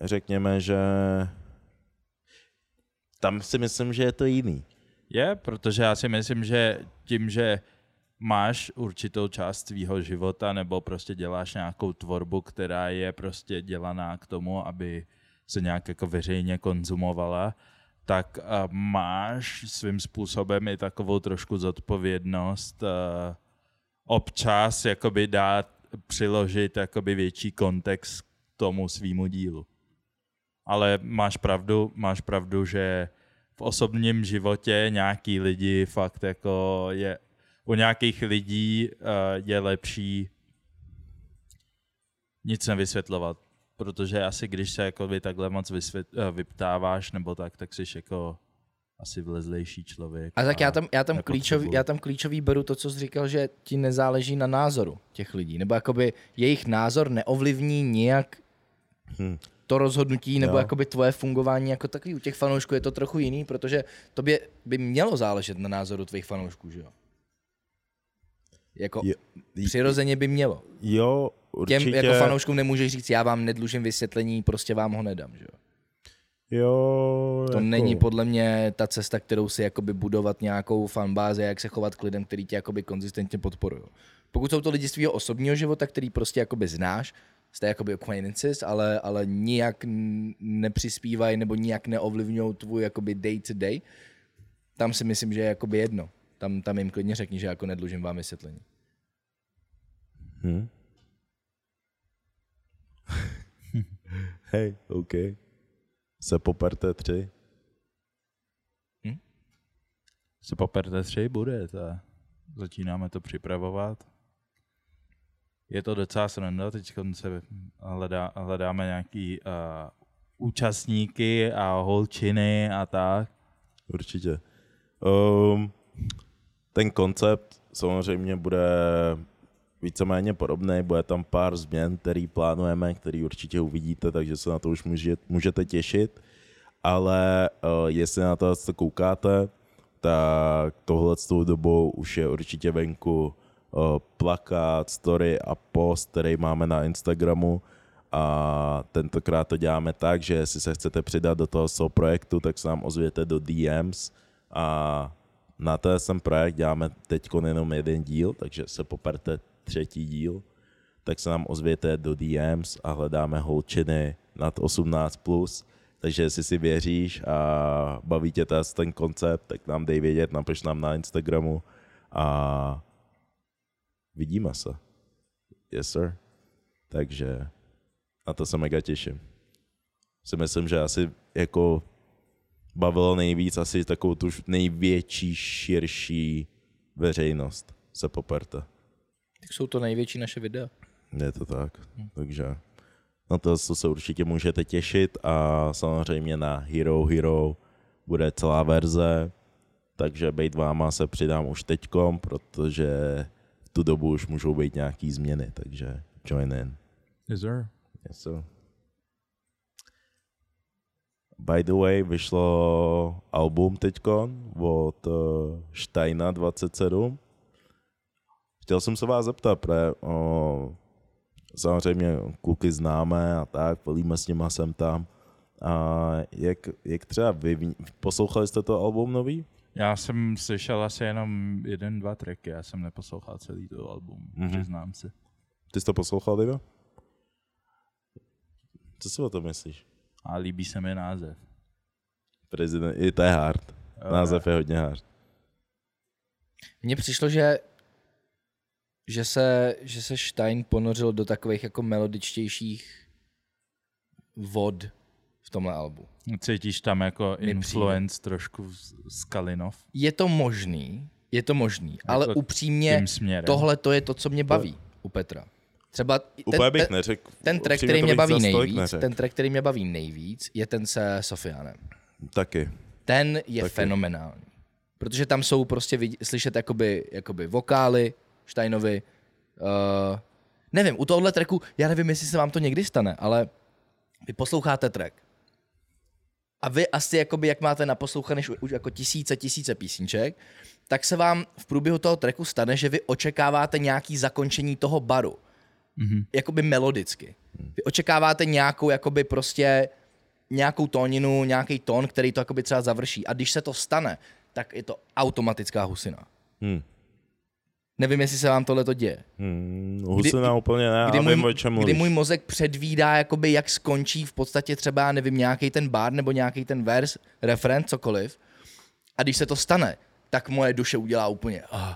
řekněme, že tam si myslím, že je to jiný. Je, protože já si myslím, že tím, že máš určitou část svého života nebo prostě děláš nějakou tvorbu, která je prostě dělaná k tomu, aby se nějak jako veřejně konzumovala, tak uh, máš svým způsobem i takovou trošku zodpovědnost uh, občas jakoby dát, přiložit jakoby větší kontext k tomu svýmu dílu. Ale máš pravdu, máš pravdu, že v osobním životě nějaký lidi fakt jako je, u nějakých lidí uh, je lepší nic nevysvětlovat, protože asi když se jako by takhle moc vysvět, uh, vyptáváš nebo tak, tak jsi jako asi vlezlejší člověk. A tak já tam, já tam, nepotřebuju. klíčový, já tam klíčový beru to, co jsi říkal, že ti nezáleží na názoru těch lidí. Nebo jakoby jejich názor neovlivní nijak Hm. to rozhodnutí, nebo Jo. jakoby tvoje fungování jako takový. U těch fanoušků je to trochu jiný, protože tobě by mělo záležet na názoru tvých fanoušků, že jo? Jako Jo, přirozeně by mělo. jo určitě. Těm jako fanouškům nemůžeš říct, já vám nedlužím vysvětlení, prostě vám ho nedám, že jo? Jo, To jako, není podle mě ta cesta, kterou si jakoby budovat nějakou fanbázi, jak se chovat k lidem, který tě jakoby konzistentně podporují. Pokud jsou to lidi z tvého osobního života, který prostě jakoby znáš, jste jakoby acquaintances, ale, ale nijak nepřispívají nebo nijak neovlivňují tvůj jakoby day to day, tam si myslím, že je jakoby jedno. Tam, tam jim klidně řekni, že jako nedlužím vám vysvětlení. Hm? Hej, OK. Se poperte tři. Se poperte tři bude, to začínáme to připravovat. Je to docela sranda, teď se hledá, hledáme nějaký uh, účastníky a holčiny a tak. Určitě. Um, ten koncept samozřejmě bude víceméně podobný, bude tam pár změn, který plánujeme, který určitě uvidíte, takže se na to už může, můžete těšit. Ale uh, jestli na to koukáte, tak tohle s tou dobou už je určitě venku uh, plakát, story a post, který máme na Instagramu a tentokrát to děláme tak, že jestli se chcete přidat do toho SO projektu, tak se nám ozvěte do DMs a na ten projekt děláme teď jenom jeden díl, takže se poperte třetí díl, tak se nám ozvěte do DMs a hledáme holčiny nad 18+, plus, takže jestli si věříš a baví tě ten koncept, tak nám dej vědět, napiš nám na Instagramu a vidíme se. Yes, sir. Takže na to se mega těším. Si myslím, že asi jako bavilo nejvíc asi takovou tu největší, širší veřejnost se poperte. Tak jsou to největší naše videa. Je to tak. Takže Na to, to se určitě můžete těšit a samozřejmě na Hero Hero bude celá verze, takže být váma se přidám už teďkom, protože v tu dobu už můžou být nějaký změny, takže join in. Yes, sir. Yes, sir. By the way, vyšlo album teďkon od uh, Steina 27. Chtěl jsem se vás zeptat, pre, uh, samozřejmě kluky známe a tak, volíme s nima sem tam. A jak, jak třeba vy, poslouchali jste to album nový? Já jsem slyšel asi jenom jeden, dva tracky, já jsem neposlouchal celý to album, Mhm. mm-hmm. přiznám se. Ty jsi to poslouchal, Diva? Co si o tom myslíš? A líbí se mi název. Prezident, i to je hard. Název je hodně hard. Mně přišlo, že že se, že se Stein ponořil do takových jako melodičtějších vod v tomhle albu. Cítíš tam jako přijde. influence trošku z, Kalinov Je to možný, je to možný, ale Jako upřímně tím směrem. tohle to je to, co mě baví u Petra. Třeba ten, Úplně bych neřekl. ten track, který mě baví nejvíc, ten track, který mě baví nejvíc, je ten se Sofianem. Taky. Ten je Taky. fenomenální. Protože tam jsou prostě vidí, slyšet jakoby, jakoby vokály Steinovi. Uh, nevím, u tohohle tracku, já nevím, jestli se vám to někdy stane, ale vy posloucháte track. A vy asi, jakoby, jak máte naposlouchané už, už jako tisíce, tisíce písniček, tak se vám v průběhu toho tracku stane, že vy očekáváte nějaký zakončení toho baru. Mm-hmm. Jakoby melodicky. Vy očekáváte nějakou, jakoby prostě nějakou tóninu, nějaký tón, který to jakoby třeba završí. A když se to stane, tak je to automatická husina. Hmm. Nevím, jestli se vám tohle to děje. Hmm, husina úplně ne, Kdy můj, čem kdy můj mozek předvídá, jakoby, jak skončí v podstatě třeba, nevím, nějaký ten bar nebo nějaký ten vers, refren, cokoliv. A když se to stane, tak moje duše udělá úplně ah,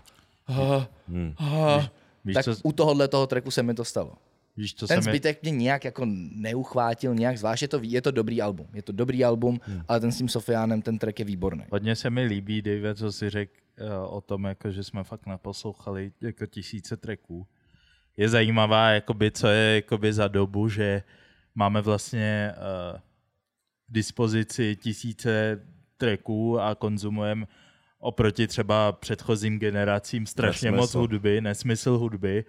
ah, Hmm. ah. Víš, Tak co, u tohohle toho tracku se mi to stalo. víš, co Ten se mi, zbytek mě nějak jako neuchvátil, nějak zvlášť, je to, je to dobrý album. Je to dobrý album, Hmm. ale ten s tím Sofiánem, ten track je výborný. hodně se mi líbí, David, co si řekl uh, o tom, jako, že jsme fakt naposlouchali jako tisíce tracků. Je zajímavá, jakoby, co je jakoby, za dobu, že máme vlastně uh, k dispozici tisíce tracků a konzumujeme oproti třeba předchozím generacím strašně Nesmysl. moc hudby, nesmysl hudby.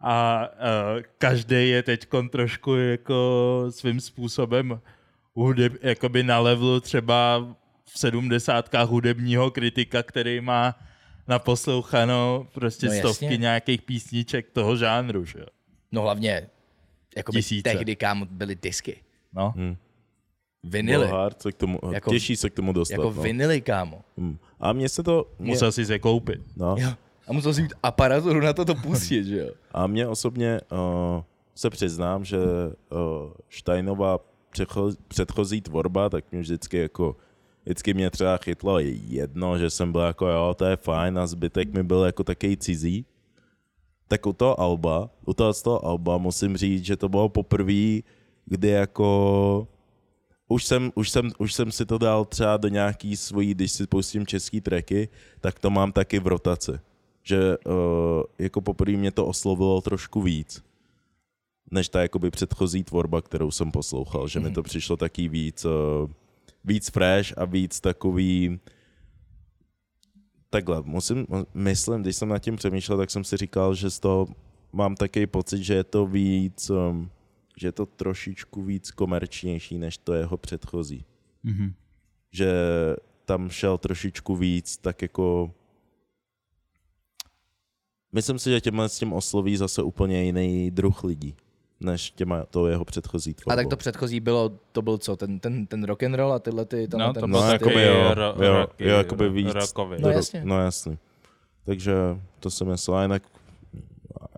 A uh, každý je teď trošku jako svým způsobem hudeb, jakoby na levelu třeba v sedmdesátkách hudebního kritika, který má naposlouchano prostě No no, jasně. stovky nějakých písniček toho žánru, že jo? No hlavně, jako tehdy, kámo, byly disky. No. Hmm. Vinily. Bylo hard se k tomu, Jako- těžší se k tomu dostat. Jako no. vinily, kámo. Hmm. A mně se to... Mě, Musel si se koupit. no. Jo. A musel si mít aparaturu na to to pustit, že jo? A mě osobně uh, se přiznám, že uh, Steinová předcho- předchozí tvorba, tak mě vždycky jako vždycky mě třeba chytlo jedno, že jsem byl jako jo, to je fajn a zbytek mi byl jako takový cizí. Tak u toho Alba, u toho, z toho Alba musím říct, že to bylo poprvé, kdy jako už jsem, už, jsem, už jsem si to dal třeba do nějaký svojí, když si pustím český tracky, tak to mám taky v rotaci. Že uh, jako poprvé mě to oslovilo trošku víc, než ta jakoby předchozí tvorba, kterou jsem poslouchal. Že mi to přišlo taky víc, uh, víc fresh a víc takový... Takhle, musím, myslím, když jsem nad tím přemýšlel, tak jsem si říkal, že z toho mám takový pocit, že je to víc, um, že je to trošičku víc komerčnější, než to jeho předchozí. Mhm. Že tam šel trošičku víc, tak jako... Myslím si, že těmhle s tím osloví zase úplně jiný druh lidí, než těma to jeho předchozí tvorbou. A tak to předchozí bylo, to byl co, ten, ten, ten rock and roll a tyhle ty, ten, No, ten to No, byl jakoby takový jo, ro- jo, rocky, jo, jakoby víc. rockový. No ro- jasně. No jasný. Takže to myslím, a jinak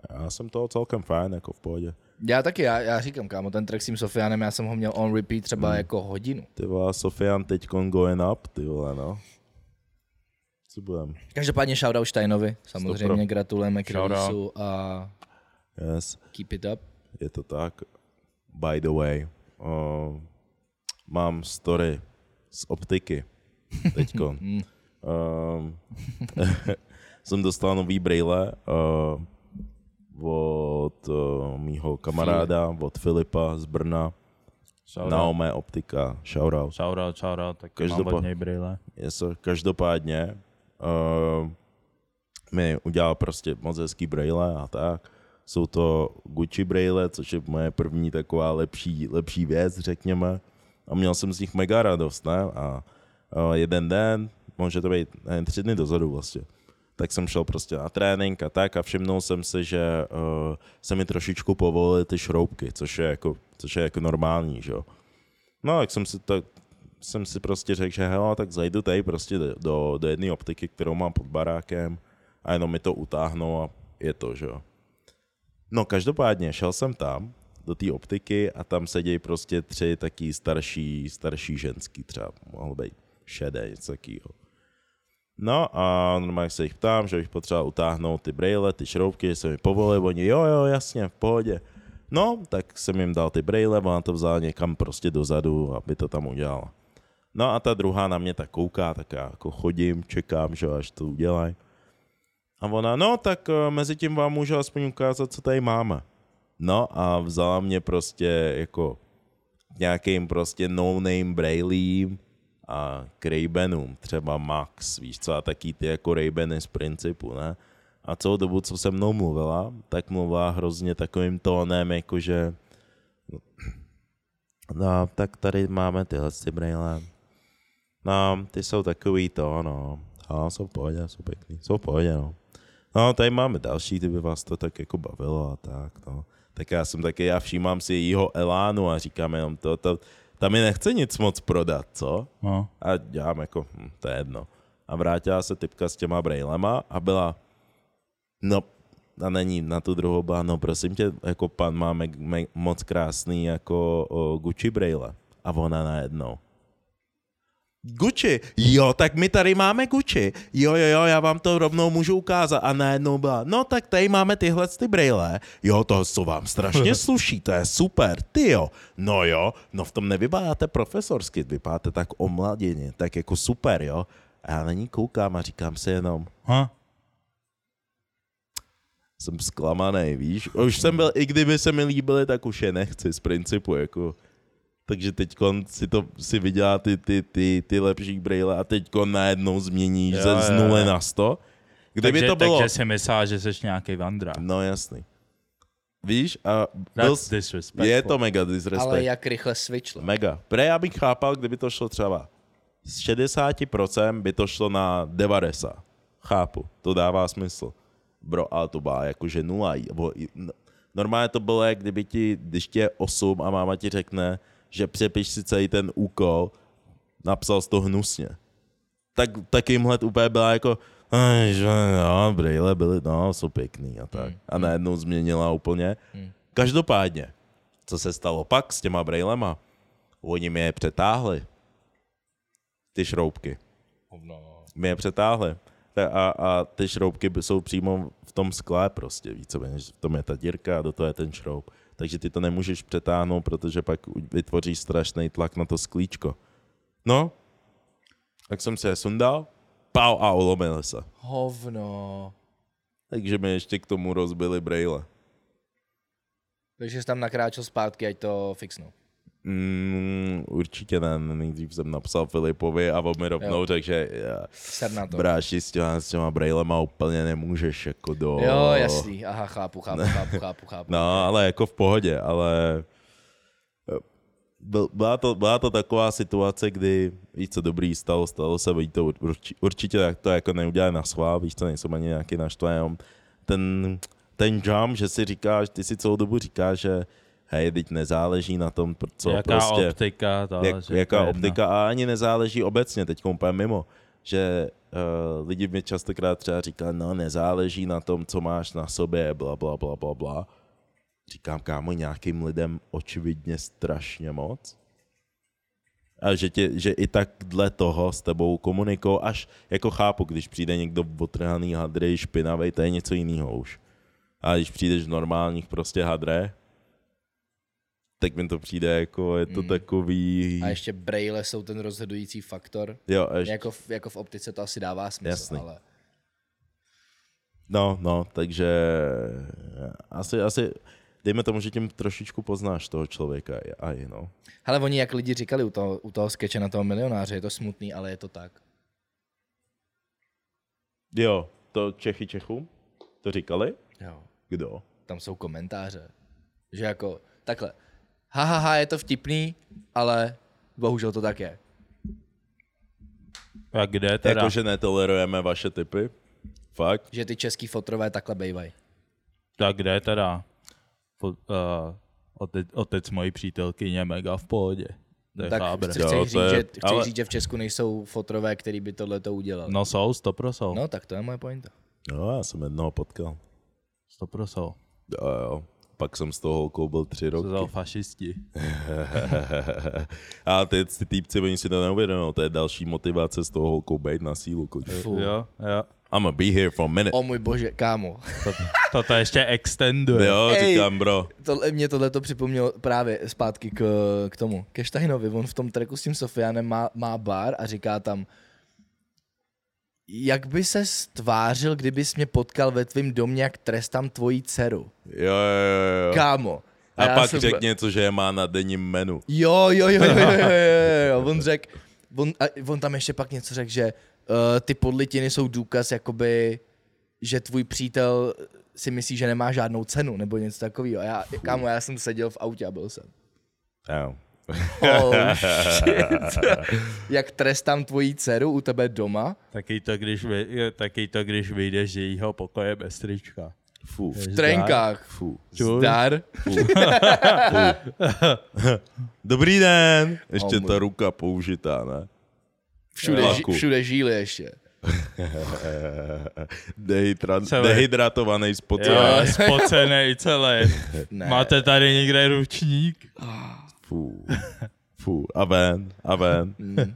já jsem toho celkem fajn, jako v pohodě. Já taky, já, já říkám, kámo, ten track s tím Sofianem, já jsem ho měl on repeat třeba Hmm. jako hodinu. Ty vole, Sofian teď going up, ty vole, no. Co budem? Každopádně shoutout Steinovi, samozřejmě Stopro. gratulujeme k Shoutout. releaseu a Yes, keep it up. je to tak. By the way, uh, mám story z optiky teďko. um, jsem dostal nový brýle uh, od uh, mýho kamaráda, od Filipa z Brna, Shoutout. Naome Optika, shoutout. Shoutout, shoutout, tak mám Každopad- od něj brýle. Yes, každopádně uh, mi udělal prostě moc hezký braille a tak. Jsou to Gucci braille, což je moje první taková lepší, lepší věc, řekněme. A měl jsem z nich mega radost, ne? A uh, jeden den, může to být ne, tři dny dozadu vlastně, tak jsem šel prostě na trénink a tak a všimnul jsem si, že uh, se mi trošičku povolily ty šroubky, což je jako, což je jako normální, že jo. No, tak jsem si tak, jsem si prostě řekl, že hele, tak zajdu tady prostě do, do, do jedné optiky, kterou mám pod barákem a jenom mi to utáhnou a je to, že jo. No každopádně šel jsem tam do té optiky a tam sedějí prostě tři taky starší, starší ženský, třeba mohl být šedé, něco takového. No a normálně se jich ptám, že bych potřeboval utáhnout ty braille, ty šroubky, se mi povolili, oni jo, jo, jasně, v pohodě. No, tak jsem jim dal ty braille, ona to vzala někam prostě dozadu, aby to tam udělala. No a ta druhá na mě tak kouká, tak já jako chodím, čekám, že až to udělají. A ona, no tak eh, mezi tím vám můžu aspoň ukázat, co tady máme. No a vzala mě prostě jako nějakým prostě no-name brailím a k Ray-Banům, třeba Max, víš co, a taky ty jako Ray-Bany z principu, ne? A celou dobu, co se mnou mluvila, tak mluvila hrozně takovým tónem, jakože no, tak tady máme tyhle ty braille. No, ty jsou takový to, no. A jsou v pohodě, jsou pěkný, jsou v pohodě, no. No, tady máme další, kdyby vás to tak jako bavilo a tak, no. Tak já jsem taky, já všímám si jejího elánu a říkám jenom to, to, ta mi nechce nic moc prodat, co? No. A dělám jako, hm, to je jedno. A vrátila se typka s těma brailema a byla, no, a není na tu druhou byla, no prosím tě, jako pan má me, me, moc krásný jako o, Gucci braille. A ona najednou. Gucci, jo, tak my tady máme Gucci. Jo, jo, jo, já vám to rovnou můžu ukázat. A najednou byla, no tak tady máme tyhle ty braille. Jo, to co vám strašně sluší, to je super, ty jo. No jo, no v tom nevypadáte profesorsky, vypadáte tak omladěně, tak jako super, jo. A já na ní koukám a říkám si jenom, Ha? jsem zklamaný, víš. Už jsem byl, i kdyby se mi líbily, tak už je nechci z principu, jako. Takže teď si to si vydělá ty, ty, ty, ty lepší braille a teď najednou změníš Jo, ze z nuly jo. na 100. Kdyby takže, to bylo... takže si myslela, že jsi nějaký vandra. No jasný. Víš, a byl, je to mega disrespect. Ale jak rychle switchlo. Mega. Pre já bych chápal, kdyby to šlo třeba z 60% by to šlo na 90. Chápu, to dává smysl. Bro, ale to byla jakože nula. Normálně to bylo, jak kdyby ti, když ti je 8 a máma ti řekne, že přepiš si celý ten úkol, napsal jsi to hnusně. Tak, tak jimhle úplně byla jako, "Aj, že no, brýle byly, no, jsou pěkný a tak. A najednou změnila úplně. Každopádně, co se stalo pak s těma brejlema? Oni mi je přetáhli. Ty šroubky. Mi je přetáhli. A, a ty šroubky jsou přímo v tom skle prostě, více v tom je ta dírka a do toho je ten šroub. Takže ty to nemůžeš přetáhnout, protože pak vytvoříš strašný tlak na to sklíčko. No, tak jsem se je sundal, pau a ulomil se. Hovno. Takže Takže mi ještě k tomu rozbili brejle. Takže jsi tam nakráčel zpátky, ať to fixnu. Mm, určitě ne, nejdřív jsem napsal Filipovi a on mi rovnou Jo. řekl, že já, bráši s těma, s těma brailema úplně nemůžeš jako do... Jo, jasný. Aha, chápu, chápu, chápu, chápu, chápu. No, ale jako v pohodě, ale eh, byl, byla, to, byla to taková situace, kdy víš co dobrý stalo, stalo se, víš to urči, určitě tak to jako neudělá na schvál, víš co, nejsem ani nějaký naštvaný, ten, ten jump, že si říkáš, ty si celou dobu říkáš, že hej, teď nezáleží na tom, co Jaká prostě... optika, to, jak, jaká optika a ani nezáleží obecně, teď úplně mimo, že uh, lidi mi častokrát třeba říkají, no nezáleží na tom, co máš na sobě, bla, bla, bla, bla, bla. Říkám, kámo, nějakým lidem očividně strašně moc. A že, tě, že i tak dle toho s tebou komunikou, až jako chápu, když přijde někdo otrhaný hadry, špinavý, to je něco jiného už. A když přijdeš v normálních prostě hadre, tak mi to přijde jako, je to Mm. takový... A ještě braille jsou ten rozhodující faktor. Jo, až, Jako v, jako v optice to asi dává smysl, Jasný. ale no, no, takže Asi, asi, dejme tomu, že tím trošičku poznáš toho člověka a i, no. Hele, oni jak lidi říkali u toho, u toho skeče na toho milionáře, je to smutný, ale je to tak. Jo, to Čechy Čechům? To říkali? Jo. Kdo? Tam jsou komentáře. Že jako, takhle, ha, ha, ha je to vtipný, ale bohužel to tak je. A kde teda? Jako, že netolerujeme vaše typy? Fakt? Že ty český fotrové takhle bejvají. Tak kde teda? Po, uh, otec, otec mojí přítelkyně mega v pohodě. To je Tak chábr. chci, Jo, chci, to říct, je- že, chci ale- říct, že v Česku nejsou fotrové, který by tohle to udělali. No jsou, stopro jsou. no, tak to je moje pointa. No, já jsem jednoho potkal. Stopro jsou. Jo, jo. Pak jsem s tou holkou byl tři roky. To jsou fašisti. a ty, ty týpci, oni si to neuvědomují, to je další motivace s tou holkou být na sílu. Jo, jo. I'm gonna be here for a minute. O můj bože, kámo. To, toto ještě extenduje. Jo, Ej. říkám, bro. Tohle, mě tohle to připomnělo právě zpátky k, k tomu. Ke Steinovi, on v tom tracku s tím Sofianem má, má bar a říká tam, jak by se stvářil, kdybys mě potkal ve tvém domě, jak trestám tvoji dceru. Jo, jo, jo. Kámo. A já pak jsem- řekl něco, že je má na denním menu. Jo, jo, jo, jo, jo, jo, jo, jo. On řekl, on, a on tam ještě pak něco řekl, že uh, ty podlitiny jsou důkaz, jakoby, že tvůj přítel si myslí, že nemá žádnou cenu, nebo něco takového. A já, kámo, já jsem seděl v autě a byl jsem. Jo. Oh, shit. Jak trestám tvoji dceru u tebe doma? Taky to, když, vy, taky to, když vyjdeš z jejího pokoje bez trička. Fú, V trenkách. Čuj. Zdar. Dobrý den. Ještě Oh, ta ruka použitá, ne? Všude, ži, všude žíly ještě. Dehydra- dehydratovaný. Jo. Spocený celý. Ne. Máte tady někde ručník? Fú. Fú. A ven, a ven. Mm.